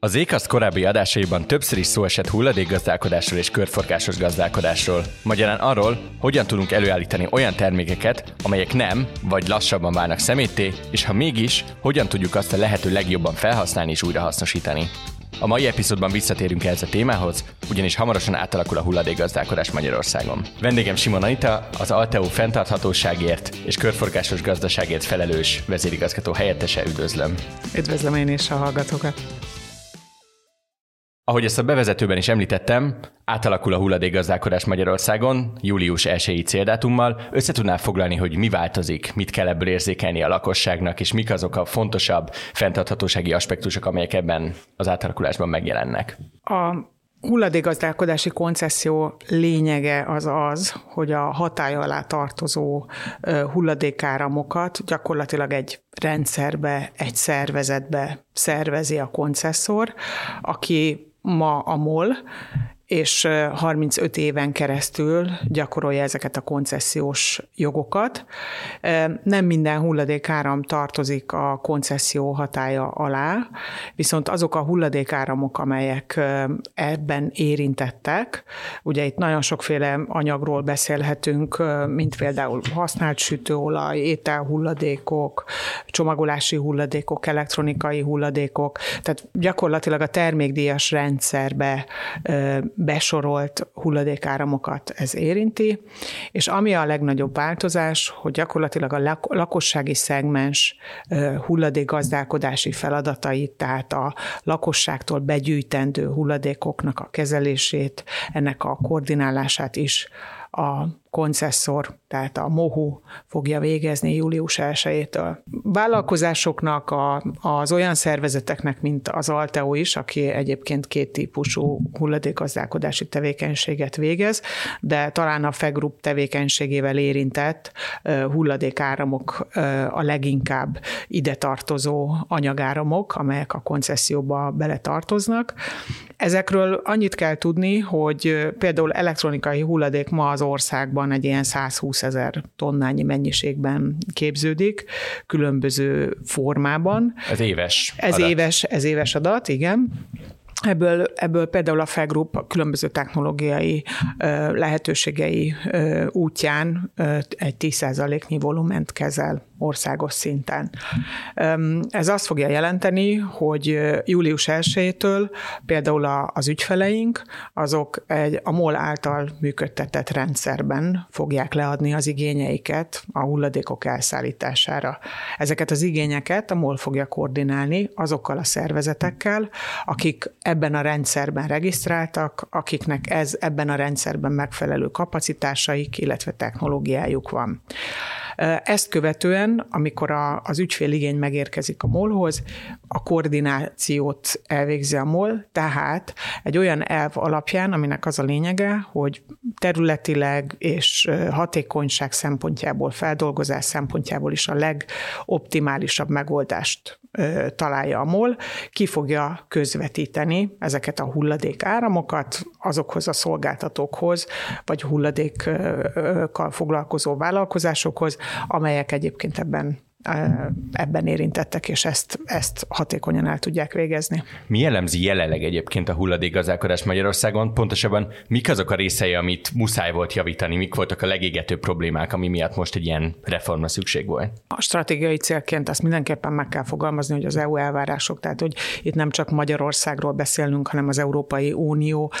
Az Ékaszt korábbi adásaiban többször is szó esett hulladékgazdálkodásról és körforgásos gazdálkodásról. Magyarán arról, hogyan tudunk előállítani olyan termékeket, amelyek nem, vagy lassabban válnak szemétté, és ha mégis, hogyan tudjuk azt a lehető legjobban felhasználni és újrahasznosítani. A mai epizódban visszatérünk ehhez a témához, ugyanis hamarosan átalakul a hulladékgazdálkodás Magyarországon. Vendégem Simon Anita, az Alteo fenntarthatóságért és körforgásos gazdaságért felelős vezérigazgató helyettese, üdvözlöm. Üdvözlöm én is a hallgatókat. Ahogy ezt a bevezetőben is említettem, átalakul a hulladékgazdálkodás Magyarországon, július 1-i céldátummal. Össze tudnál foglalni, hogy mi változik, mit kell ebből érzékelni a lakosságnak, és mik azok a fontosabb fenntarthatósági aspektusok, amelyek ebben az átalakulásban megjelennek? A hulladékgazdálkodási koncesszió lényege az az, hogy a hatály alá tartozó hulladékáramokat gyakorlatilag egy rendszerbe, egy szervezetbe szervezi a koncesszor, aki ma a MOL, és 35 éven keresztül gyakorolja ezeket a koncesziós jogokat. Nem minden hulladékáram tartozik a koncesszió hatája alá, viszont azok a hulladékáramok, amelyek ebben érintettek, ugye itt nagyon sokféle anyagról beszélhetünk, mint például használt sütőolaj, ételhulladékok, csomagolási hulladékok, elektronikai hulladékok, tehát gyakorlatilag a termékdíjas rendszerbe besorolt hulladékáramokat ez érinti, és ami a legnagyobb változás, hogy gyakorlatilag a lakossági szegmens hulladékgazdálkodási feladatait, tehát a lakosságtól begyűjtendő hulladékoknak a kezelését, ennek a koordinálását is a koncesszor, tehát a MOHU fogja végezni július 1-től. Vállalkozásoknak, a, az olyan szervezeteknek, mint az Alteo is, aki egyébként két típusú hulladékgazdálkodási tevékenységet végez, de talán a FEGRUP tevékenységével érintett hulladékáramok a leginkább ide tartozó anyagáramok, amelyek a koncesszióba beletartoznak. Ezekről annyit kell tudni, hogy például elektronikai hulladék ma az országban egy ilyen 120 ezer tonnányi mennyiségben képződik, különböző formában. Ez éves Ez adat. éves, ez éves adat, igen. Ebből, ebből például a FEGRUP a különböző technológiai lehetőségei útján egy 10%-nyi volument kezel országos szinten. Ez azt fogja jelenteni, hogy július 1-től például az ügyfeleink, azok egy a MOL által működtetett rendszerben fogják leadni az igényeiket a hulladékok elszállítására. Ezeket az igényeket a MOL fogja koordinálni azokkal a szervezetekkel, akik ebben a rendszerben regisztráltak, akiknek ez ebben a rendszerben megfelelő kapacitásaik, illetve technológiájuk van. Ezt követően, amikor a, az ügyfél igény megérkezik a molhoz, a koordinációt elvégzi a MOL, tehát egy olyan elv alapján, aminek az a lényege, hogy területileg és hatékonyság szempontjából, feldolgozás szempontjából is a legoptimálisabb megoldást találja a MOL, ki fogja közvetíteni ezeket a hulladék áramokat azokhoz a szolgáltatókhoz, vagy hulladékkal foglalkozó vállalkozásokhoz, amelyek egyébként ebben ebben érintettek, és ezt, ezt hatékonyan el tudják végezni. Mi jellemzi jelenleg egyébként a hulladékgazdálkodás Magyarországon? Pontosabban mik azok a részei, amit muszáj volt javítani, mik voltak a legégetőbb problémák, ami miatt most egy ilyen reformra szükség volt? A stratégiai célként azt mindenképpen meg kell fogalmazni, hogy az EU elvárások, tehát hogy itt nem csak Magyarországról beszélnünk, hanem az Európai Unió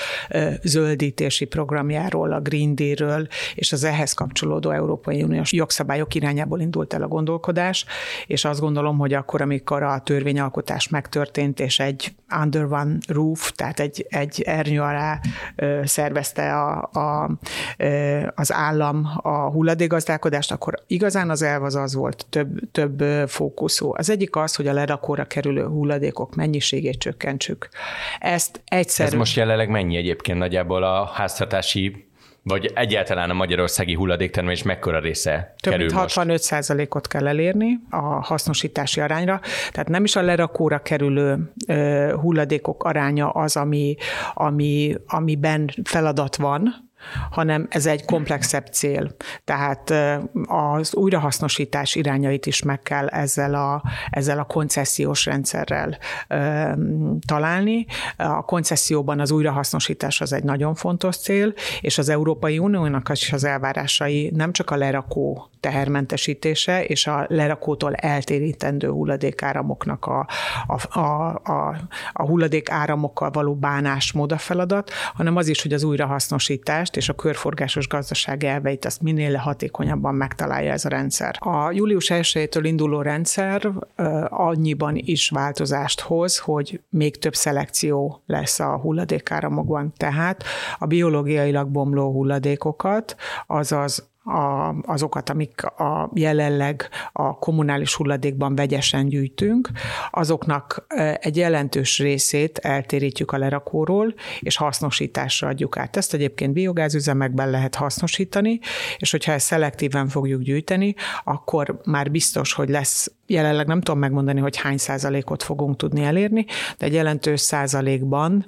zöldítési programjáról, a Green Deal-ről és az ehhez kapcsolódó Európai Uniós jogszabályok irányából indult el a gondolkodás, megoldás, és azt gondolom, hogy akkor, amikor a törvényalkotás megtörtént, és egy under one roof, tehát egy, egy ernyő alá szervezte a, a, az állam a hulladékgazdálkodást, akkor igazán az elv az az volt, több, több fókuszú. Az egyik az, hogy a lerakóra kerülő hulladékok mennyiségét csökkentsük. Ezt egyszerűen... Ez most jelenleg mennyi egyébként nagyjából a háztartási vagy egyáltalán a magyarországi hulladéktermelés mekkora része Több kerül mint 65 ot kell elérni a hasznosítási arányra, tehát nem is a lerakóra kerülő hulladékok aránya az, ami, ami, amiben feladat van, hanem ez egy komplexebb cél. Tehát az újrahasznosítás irányait is meg kell ezzel a, ezzel a koncesziós rendszerrel találni. A koncesszióban az újrahasznosítás az egy nagyon fontos cél, és az Európai Uniónak is az elvárásai nem csak a lerakó tehermentesítése és a lerakótól eltérítendő hulladékáramoknak a, a, a, a, a hulladékáramokkal való bánásmód a feladat, hanem az is, hogy az újrahasznosítást és a körforgásos gazdaság elveit azt minél hatékonyabban megtalálja ez a rendszer. A július 1-től induló rendszer annyiban is változást hoz, hogy még több szelekció lesz a hulladékáramokban. Tehát a biológiailag bomló hulladékokat, azaz a, azokat, amik a jelenleg a kommunális hulladékban vegyesen gyűjtünk, azoknak egy jelentős részét eltérítjük a lerakóról, és hasznosításra adjuk át. Ezt egyébként biogázüzemekben lehet hasznosítani, és hogyha ezt szelektíven fogjuk gyűjteni, akkor már biztos, hogy lesz jelenleg nem tudom megmondani, hogy hány százalékot fogunk tudni elérni, de egy jelentős százalékban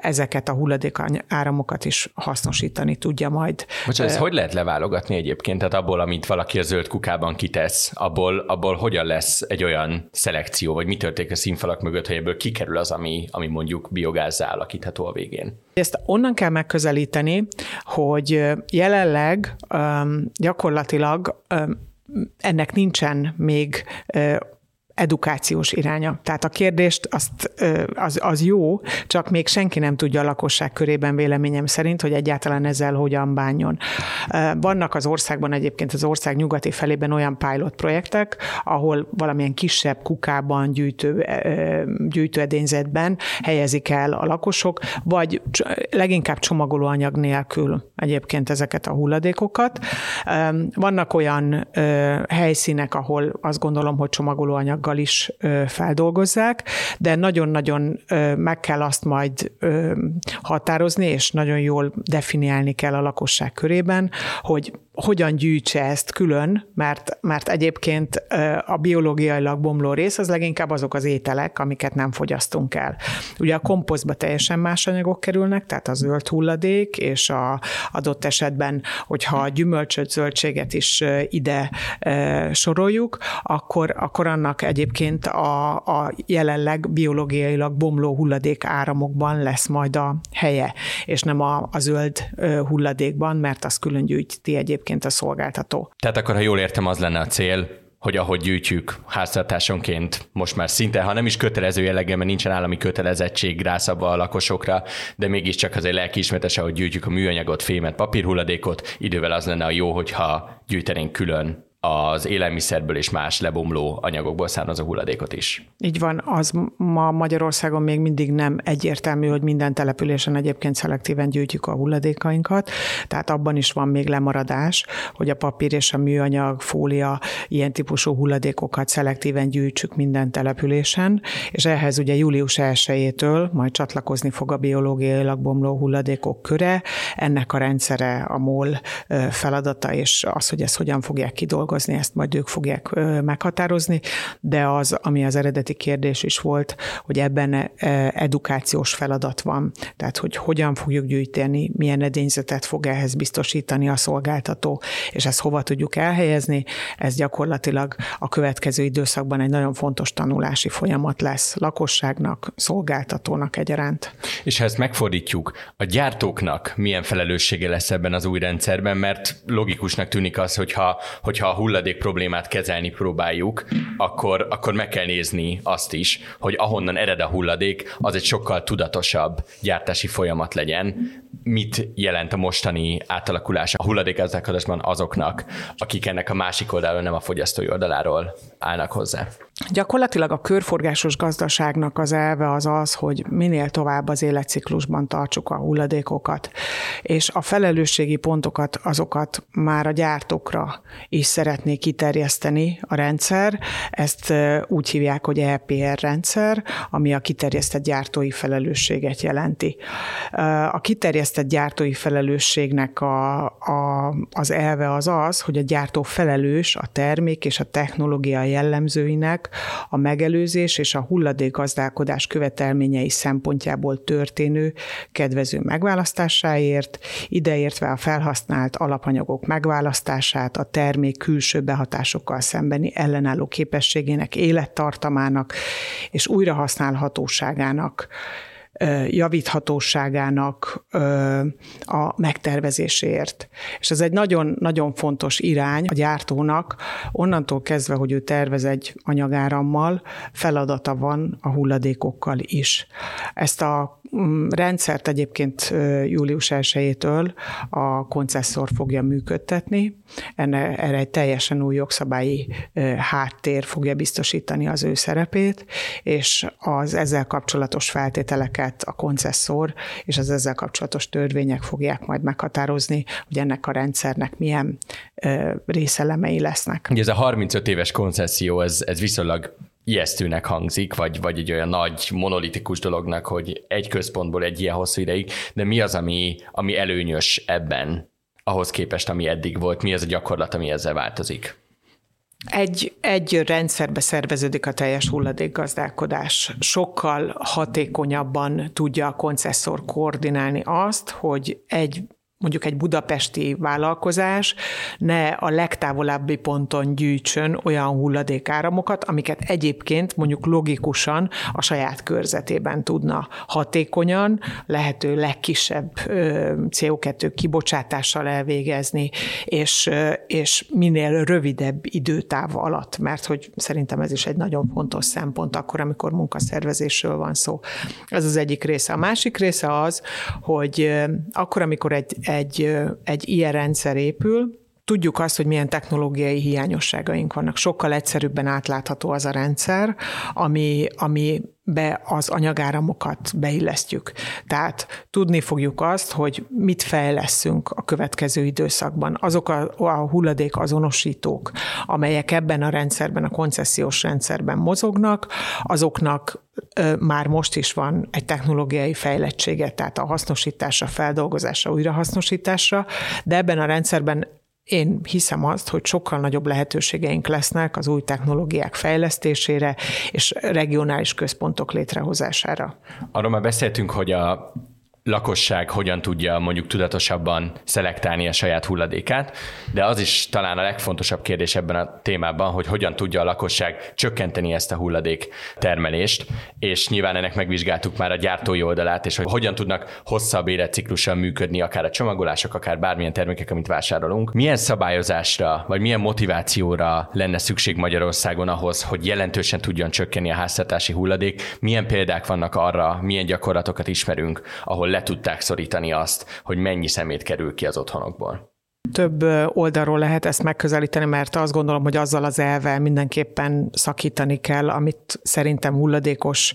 ezeket a hulladék áramokat is hasznosítani tudja majd. Bocsánat, ezt hogy lehet leválogatni egyébként? Tehát abból, amit valaki a zöld kukában kitesz, abból, abból hogyan lesz egy olyan szelekció, vagy mi történik a színfalak mögött, hogy ebből kikerül az, ami, ami mondjuk biogázzá alakítható a végén? Ezt onnan kell megközelíteni, hogy jelenleg gyakorlatilag ennek nincsen még edukációs iránya. Tehát a kérdést azt, az, az jó, csak még senki nem tudja a lakosság körében véleményem szerint, hogy egyáltalán ezzel hogyan bánjon. Vannak az országban egyébként az ország nyugati felében olyan pilot projektek, ahol valamilyen kisebb kukában, gyűjtő, gyűjtőedényzetben helyezik el a lakosok, vagy leginkább csomagolóanyag nélkül egyébként ezeket a hulladékokat. Vannak olyan helyszínek, ahol azt gondolom, hogy csomagolóanyag anyaggal is feldolgozzák, de nagyon-nagyon meg kell azt majd határozni, és nagyon jól definiálni kell a lakosság körében, hogy hogyan gyűjtse ezt külön, mert, mert egyébként a biológiailag bomló rész az leginkább azok az ételek, amiket nem fogyasztunk el. Ugye a komposztba teljesen más anyagok kerülnek, tehát a zöld hulladék, és a adott esetben, hogyha a gyümölcsöt, zöldséget is ide soroljuk, akkor, akkor annak egyébként a, a jelenleg biológiailag bomló hulladék áramokban lesz majd a helye, és nem a, a zöld hulladékban, mert az külön gyűjti egyébként egyébként a szolgáltató. Tehát akkor, ha jól értem, az lenne a cél, hogy ahogy gyűjtjük háztartásonként most már szinte, ha nem is kötelező jelleggel, mert nincsen állami kötelezettség rászabva a lakosokra, de mégiscsak azért lelkiismetes, ahogy gyűjtjük a műanyagot, fémet, papírhulladékot, idővel az lenne a jó, hogyha gyűjtenénk külön az élelmiszerből és más lebomló anyagokból származó hulladékot is. Így van, az ma Magyarországon még mindig nem egyértelmű, hogy minden településen egyébként szelektíven gyűjtjük a hulladékainkat, tehát abban is van még lemaradás, hogy a papír és a műanyag, fólia, ilyen típusú hulladékokat szelektíven gyűjtsük minden településen, és ehhez ugye július 1-től majd csatlakozni fog a biológiailag bomló hulladékok köre, ennek a rendszere a MOL feladata, és az, hogy ezt hogyan fogják kidolgozni, dolgozni, ezt majd ők fogják meghatározni, de az, ami az eredeti kérdés is volt, hogy ebben edukációs feladat van, tehát hogy hogyan fogjuk gyűjteni, milyen edényzetet fog ehhez biztosítani a szolgáltató, és ezt hova tudjuk elhelyezni, ez gyakorlatilag a következő időszakban egy nagyon fontos tanulási folyamat lesz lakosságnak, szolgáltatónak egyaránt. És ha ezt megfordítjuk, a gyártóknak milyen felelőssége lesz ebben az új rendszerben, mert logikusnak tűnik az, hogyha, hogyha hulladék problémát kezelni próbáljuk, akkor, akkor meg kell nézni azt is, hogy ahonnan ered a hulladék, az egy sokkal tudatosabb gyártási folyamat legyen. Mit jelent a mostani átalakulás a hulladékgazdálkodásban azoknak, akik ennek a másik oldalon, nem a fogyasztói oldaláról állnak hozzá? Gyakorlatilag a körforgásos gazdaságnak az elve az az, hogy minél tovább az életciklusban tartsuk a hulladékokat, és a felelősségi pontokat, azokat már a gyártókra is szeretné kiterjeszteni a rendszer. Ezt úgy hívják, hogy EPR rendszer, ami a kiterjesztett gyártói felelősséget jelenti. A kiterjesztett gyártói felelősségnek a, a, az elve az az, hogy a gyártó felelős a termék és a technológia jellemzőinek a megelőzés és a hulladékgazdálkodás követelményei szempontjából történő kedvező megválasztásáért, ideértve a felhasznált alapanyagok megválasztását, a termék külső behatásokkal szembeni ellenálló képességének élettartamának és újrahasználhatóságának javíthatóságának a megtervezéséért. És ez egy nagyon-nagyon fontos irány a gyártónak, onnantól kezdve, hogy ő tervez egy anyagárammal, feladata van a hulladékokkal is. Ezt a rendszert egyébként július 1-től a koncesszor fogja működtetni. Enne, erre egy teljesen új jogszabályi háttér fogja biztosítani az ő szerepét, és az ezzel kapcsolatos feltételeket a koncesszor és az ezzel kapcsolatos törvények fogják majd meghatározni, hogy ennek a rendszernek milyen részelemei lesznek. Ugye ez a 35 éves koncesszió, ez, ez viszonylag ijesztőnek hangzik, vagy, vagy egy olyan nagy monolitikus dolognak, hogy egy központból egy ilyen hosszú ideig, de mi az, ami, ami előnyös ebben, ahhoz képest, ami eddig volt, mi az a gyakorlat, ami ezzel változik? Egy, egy rendszerbe szerveződik a teljes hulladékgazdálkodás. Sokkal hatékonyabban tudja a koncesszor koordinálni azt, hogy egy mondjuk egy budapesti vállalkozás ne a legtávolabbi ponton gyűjtsön olyan hulladékáramokat, amiket egyébként mondjuk logikusan a saját körzetében tudna hatékonyan, lehető legkisebb CO2 kibocsátással elvégezni, és, és minél rövidebb időtáv alatt, mert hogy szerintem ez is egy nagyon fontos szempont akkor, amikor munkaszervezésről van szó. Ez az egyik része. A másik része az, hogy akkor, amikor egy egy, egy ilyen rendszer épül, Tudjuk azt, hogy milyen technológiai hiányosságaink vannak. Sokkal egyszerűbben átlátható az a rendszer, ami, ami be az anyagáramokat beillesztjük. Tehát tudni fogjuk azt, hogy mit fejleszünk a következő időszakban. Azok a, a hulladék azonosítók, amelyek ebben a rendszerben, a koncesziós rendszerben mozognak, azoknak már most is van egy technológiai fejlettsége, tehát a hasznosításra, feldolgozásra, újrahasznosításra, de ebben a rendszerben én hiszem azt, hogy sokkal nagyobb lehetőségeink lesznek az új technológiák fejlesztésére és regionális központok létrehozására. Arról már beszéltünk, hogy a lakosság hogyan tudja mondjuk tudatosabban szelektálni a saját hulladékát, de az is talán a legfontosabb kérdés ebben a témában, hogy hogyan tudja a lakosság csökkenteni ezt a hulladék termelést, és nyilván ennek megvizsgáltuk már a gyártói oldalát, és hogy hogyan tudnak hosszabb életciklussal működni akár a csomagolások, akár bármilyen termékek, amit vásárolunk. Milyen szabályozásra, vagy milyen motivációra lenne szükség Magyarországon ahhoz, hogy jelentősen tudjon csökkenni a háztartási hulladék? Milyen példák vannak arra, milyen gyakorlatokat ismerünk, ahol le tudták szorítani azt, hogy mennyi szemét kerül ki az otthonokból. Több oldalról lehet ezt megközelíteni, mert azt gondolom, hogy azzal az elvel mindenképpen szakítani kell, amit szerintem hulladékos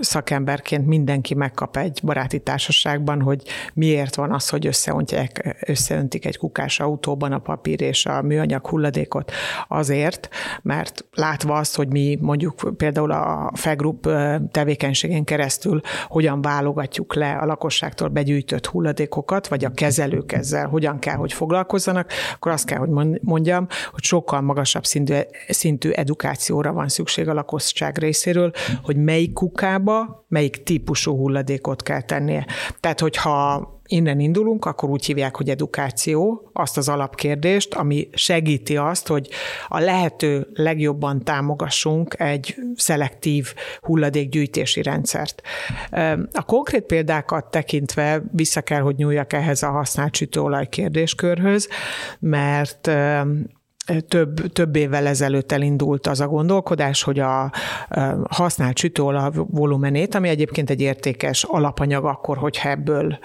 szakemberként mindenki megkap egy baráti társaságban, hogy miért van az, hogy összeöntják, összeöntik egy kukás autóban a papír és a műanyag hulladékot. Azért, mert látva azt, hogy mi mondjuk például a FEGRUP tevékenységén keresztül hogyan válogatjuk le a lakosságtól begyűjtött hulladékokat, vagy a kezelők ezzel hogyan kell, hogy foglalkozzanak, akkor azt kell, hogy mondjam, hogy sokkal magasabb szintű, szintű edukációra van szükség a lakosság részéről, hogy melyik kukába, melyik típusú hulladékot kell tennie. Tehát, hogyha innen indulunk, akkor úgy hívják, hogy edukáció, azt az alapkérdést, ami segíti azt, hogy a lehető legjobban támogassunk egy szelektív hulladékgyűjtési rendszert. A konkrét példákat tekintve vissza kell, hogy nyúljak ehhez a használt sütőolaj kérdéskörhöz, mert több, több évvel ezelőtt elindult az a gondolkodás, hogy a használt sütőolaj volumenét, ami egyébként egy értékes alapanyag akkor, hogyha ebből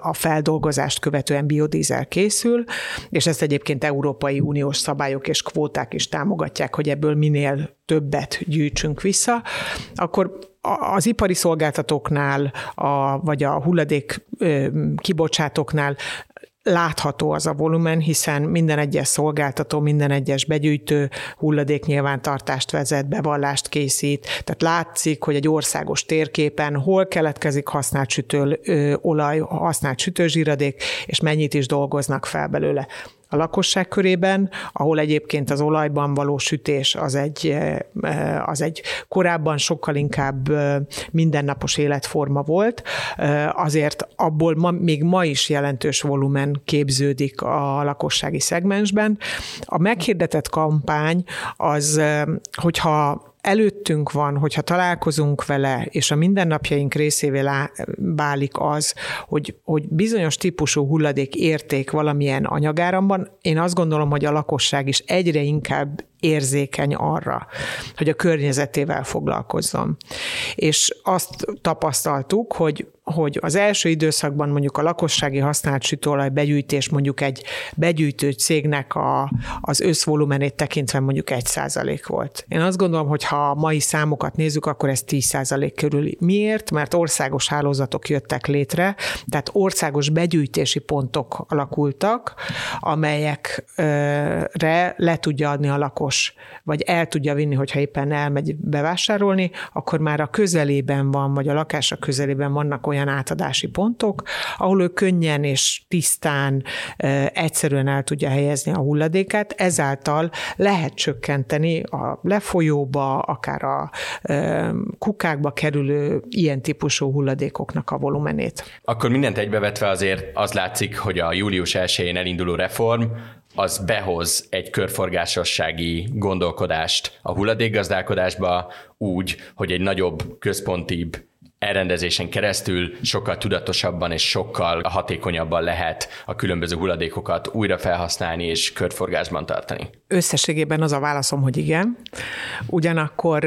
a feldolgozást követően biodízel készül, és ezt egyébként Európai Uniós szabályok és kvóták is támogatják, hogy ebből minél többet gyűjtsünk vissza, akkor az ipari szolgáltatóknál, a, vagy a hulladék kibocsátóknál látható az a volumen, hiszen minden egyes szolgáltató, minden egyes begyűjtő hulladék nyilvántartást vezet, bevallást készít, tehát látszik, hogy egy országos térképen hol keletkezik használt sütő, olaj, használt sütőzsíradék, és mennyit is dolgoznak fel belőle. A lakosság körében, ahol egyébként az olajban való sütés az egy, az egy korábban sokkal inkább mindennapos életforma volt, azért abból ma, még ma is jelentős volumen képződik a lakossági szegmensben. A meghirdetett kampány az, hogyha előttünk van, hogyha találkozunk vele, és a mindennapjaink részévé válik az, hogy, hogy bizonyos típusú hulladék érték valamilyen anyagáramban, én azt gondolom, hogy a lakosság is egyre inkább érzékeny arra, hogy a környezetével foglalkozzon. És azt tapasztaltuk, hogy hogy az első időszakban mondjuk a lakossági használt sütőolaj begyűjtés mondjuk egy begyűjtő cégnek a, az összvolumenét tekintve mondjuk egy százalék volt. Én azt gondolom, hogy ha a mai számokat nézzük, akkor ez 10 százalék körül. Miért? Mert országos hálózatok jöttek létre, tehát országos begyűjtési pontok alakultak, amelyekre le tudja adni a lakos, vagy el tudja vinni, hogyha éppen elmegy bevásárolni, akkor már a közelében van, vagy a lakása közelében vannak olyan átadási pontok, ahol ő könnyen és tisztán, egyszerűen el tudja helyezni a hulladékát, ezáltal lehet csökkenteni a lefolyóba, akár a kukákba kerülő ilyen típusú hulladékoknak a volumenét. Akkor mindent egybevetve azért az látszik, hogy a július 1-én elinduló reform az behoz egy körforgásossági gondolkodást a hulladékgazdálkodásba úgy, hogy egy nagyobb, központibb elrendezésen keresztül sokkal tudatosabban és sokkal hatékonyabban lehet a különböző hulladékokat újra felhasználni és körforgásban tartani. Összességében az a válaszom, hogy igen. Ugyanakkor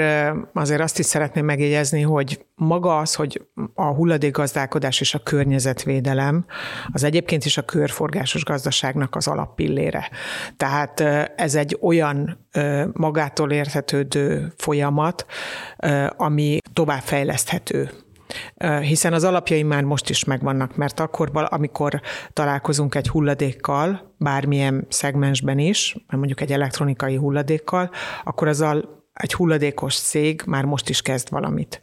azért azt is szeretném megjegyezni, hogy maga az, hogy a hulladékgazdálkodás és a környezetvédelem az egyébként is a körforgásos gazdaságnak az alappillére. Tehát ez egy olyan magától értetődő folyamat, ami továbbfejleszthető. Hiszen az alapjai már most is megvannak, mert akkor, amikor találkozunk egy hulladékkal, bármilyen szegmensben is, mondjuk egy elektronikai hulladékkal, akkor azzal egy hulladékos cég már most is kezd valamit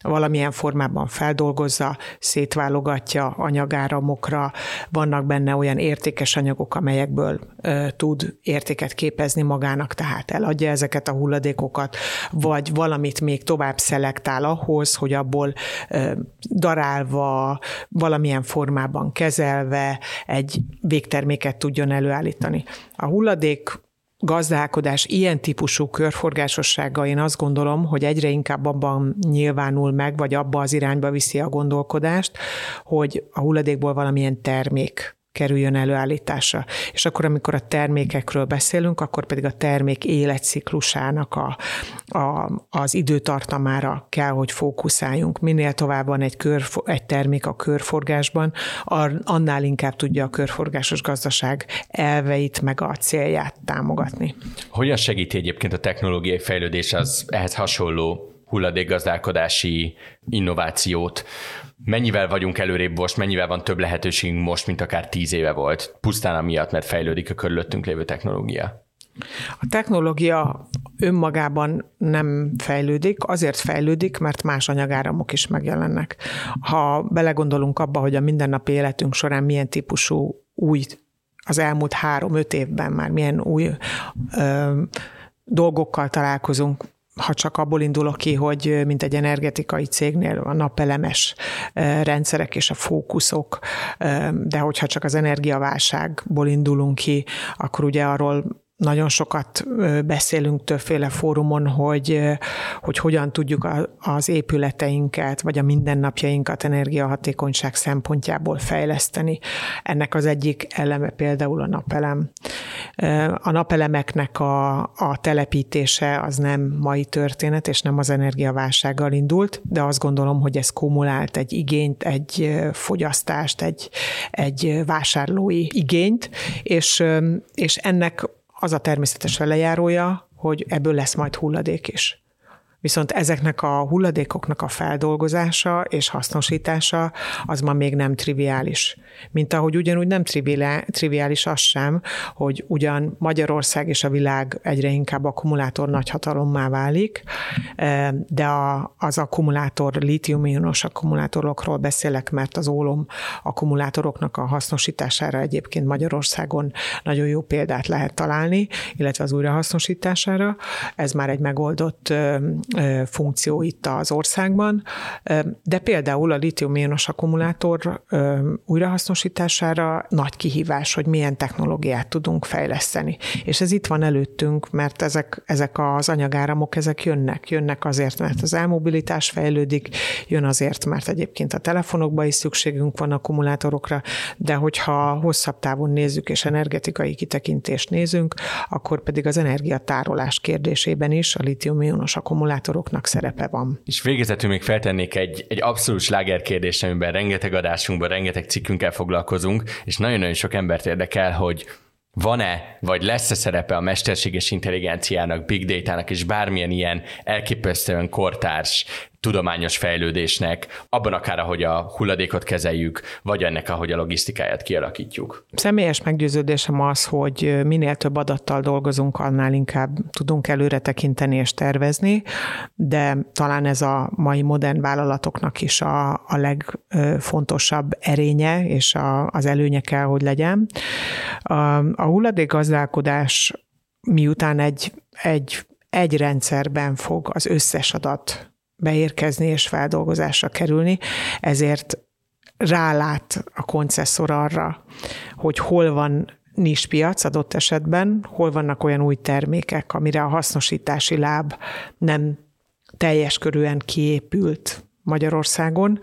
valamilyen formában feldolgozza, szétválogatja anyagáramokra, vannak benne olyan értékes anyagok, amelyekből ö, tud értéket képezni magának, tehát eladja ezeket a hulladékokat, vagy valamit még tovább szelektál ahhoz, hogy abból ö, darálva, valamilyen formában kezelve egy végterméket tudjon előállítani. A hulladék gazdálkodás ilyen típusú körforgásossága én azt gondolom, hogy egyre inkább abban nyilvánul meg, vagy abba az irányba viszi a gondolkodást, hogy a hulladékból valamilyen termék kerüljön előállításra. És akkor, amikor a termékekről beszélünk, akkor pedig a termék életciklusának a, a, az időtartamára kell, hogy fókuszáljunk. Minél tovább van egy, kör, egy termék a körforgásban, annál inkább tudja a körforgásos gazdaság elveit meg a célját támogatni. Hogyan segíti egyébként a technológiai fejlődés az ehhez hasonló hulladékgazdálkodási innovációt. Mennyivel vagyunk előrébb most, mennyivel van több lehetőségünk most, mint akár tíz éve volt, pusztán amiatt, mert fejlődik a körülöttünk lévő technológia? A technológia önmagában nem fejlődik, azért fejlődik, mert más anyagáramok is megjelennek. Ha belegondolunk abba, hogy a mindennapi életünk során milyen típusú új, az elmúlt három-öt évben már milyen új ö, dolgokkal találkozunk, ha csak abból indulok ki, hogy mint egy energetikai cégnél a napelemes rendszerek és a fókuszok, de hogyha csak az energiaválságból indulunk ki, akkor ugye arról nagyon sokat beszélünk többféle fórumon, hogy, hogy hogyan tudjuk az épületeinket, vagy a mindennapjainkat energiahatékonyság szempontjából fejleszteni. Ennek az egyik eleme például a napelem. A napelemeknek a, a telepítése az nem mai történet, és nem az energiaválsággal indult, de azt gondolom, hogy ez kumulált egy igényt, egy fogyasztást, egy, egy vásárlói igényt, és, és ennek az a természetes velejárója, hogy ebből lesz majd hulladék is. Viszont ezeknek a hulladékoknak a feldolgozása és hasznosítása az ma még nem triviális. Mint ahogy ugyanúgy nem triviális az sem, hogy ugyan Magyarország és a világ egyre inkább akkumulátor nagyhatalommá válik, eh, de a, az akkumulátor, lítium-ionos akkumulátorokról beszélek, mert az ólom akkumulátoroknak a hasznosítására egyébként Magyarországon nagyon jó példát lehet találni, illetve az újrahasznosítására. Ez már egy megoldott eh, funkció itt az országban, de például a litium-ionos akkumulátor újrahasznosítására nagy kihívás, hogy milyen technológiát tudunk fejleszteni. És ez itt van előttünk, mert ezek, ezek az anyagáramok, ezek jönnek. Jönnek azért, mert az elmobilitás fejlődik, jön azért, mert egyébként a telefonokban is szükségünk van akkumulátorokra, de hogyha hosszabb távon nézzük és energetikai kitekintést nézünk, akkor pedig az energiatárolás kérdésében is a litium-ionos akkumulátoroknak szerepe van. És végezetül még feltennék egy, egy abszolút sláger kérdést, amiben rengeteg adásunkban, rengeteg cikkünkkel foglalkozunk, és nagyon-nagyon sok embert érdekel, hogy van-e, vagy lesz-e szerepe a mesterséges intelligenciának, big data-nak és bármilyen ilyen elképesztően kortárs tudományos fejlődésnek, abban akár, ahogy a hulladékot kezeljük, vagy ennek, ahogy a logisztikáját kialakítjuk. Személyes meggyőződésem az, hogy minél több adattal dolgozunk, annál inkább tudunk előre tekinteni és tervezni, de talán ez a mai modern vállalatoknak is a, a legfontosabb erénye, és a, az előnye kell, hogy legyen. A, a hulladékgazdálkodás miután egy, egy egy rendszerben fog az összes adat beérkezni és feldolgozásra kerülni, ezért rálát a koncesszor arra, hogy hol van nis piac adott esetben, hol vannak olyan új termékek, amire a hasznosítási láb nem teljes körűen kiépült Magyarországon,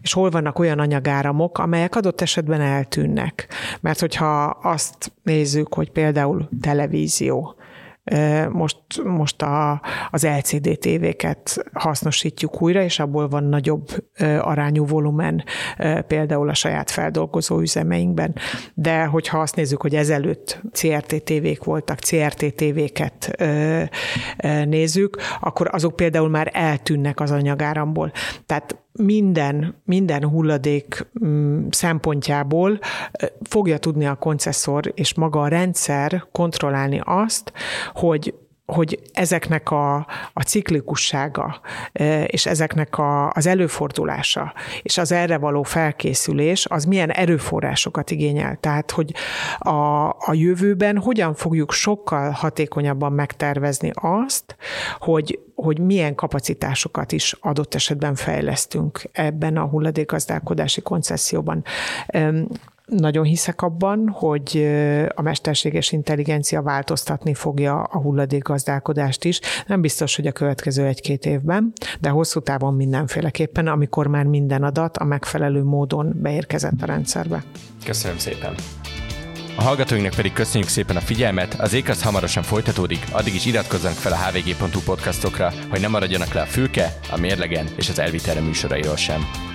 és hol vannak olyan anyagáramok, amelyek adott esetben eltűnnek. Mert hogyha azt nézzük, hogy például televízió, most, most a, az LCD tévéket hasznosítjuk újra, és abból van nagyobb arányú volumen például a saját feldolgozó üzemeinkben. De hogyha azt nézzük, hogy ezelőtt CRT tévék voltak, CRT tévéket nézzük, akkor azok például már eltűnnek az anyagáramból. Tehát minden, minden hulladék mm, szempontjából fogja tudni a koncesszor és maga a rendszer kontrollálni azt, hogy hogy ezeknek a, a ciklikussága, és ezeknek a, az előfordulása, és az erre való felkészülés, az milyen erőforrásokat igényel. Tehát, hogy a, a jövőben hogyan fogjuk sokkal hatékonyabban megtervezni azt, hogy, hogy milyen kapacitásokat is adott esetben fejlesztünk ebben a hulladékgazdálkodási koncesszióban nagyon hiszek abban, hogy a mesterséges intelligencia változtatni fogja a hulladékgazdálkodást is. Nem biztos, hogy a következő egy-két évben, de hosszú távon mindenféleképpen, amikor már minden adat a megfelelő módon beérkezett a rendszerbe. Köszönöm szépen! A hallgatóinknak pedig köszönjük szépen a figyelmet, az ékasz hamarosan folytatódik, addig is iratkozzanak fel a hvg.hu podcastokra, hogy ne maradjanak le a fülke, a mérlegen és az elvitelre műsorairól sem.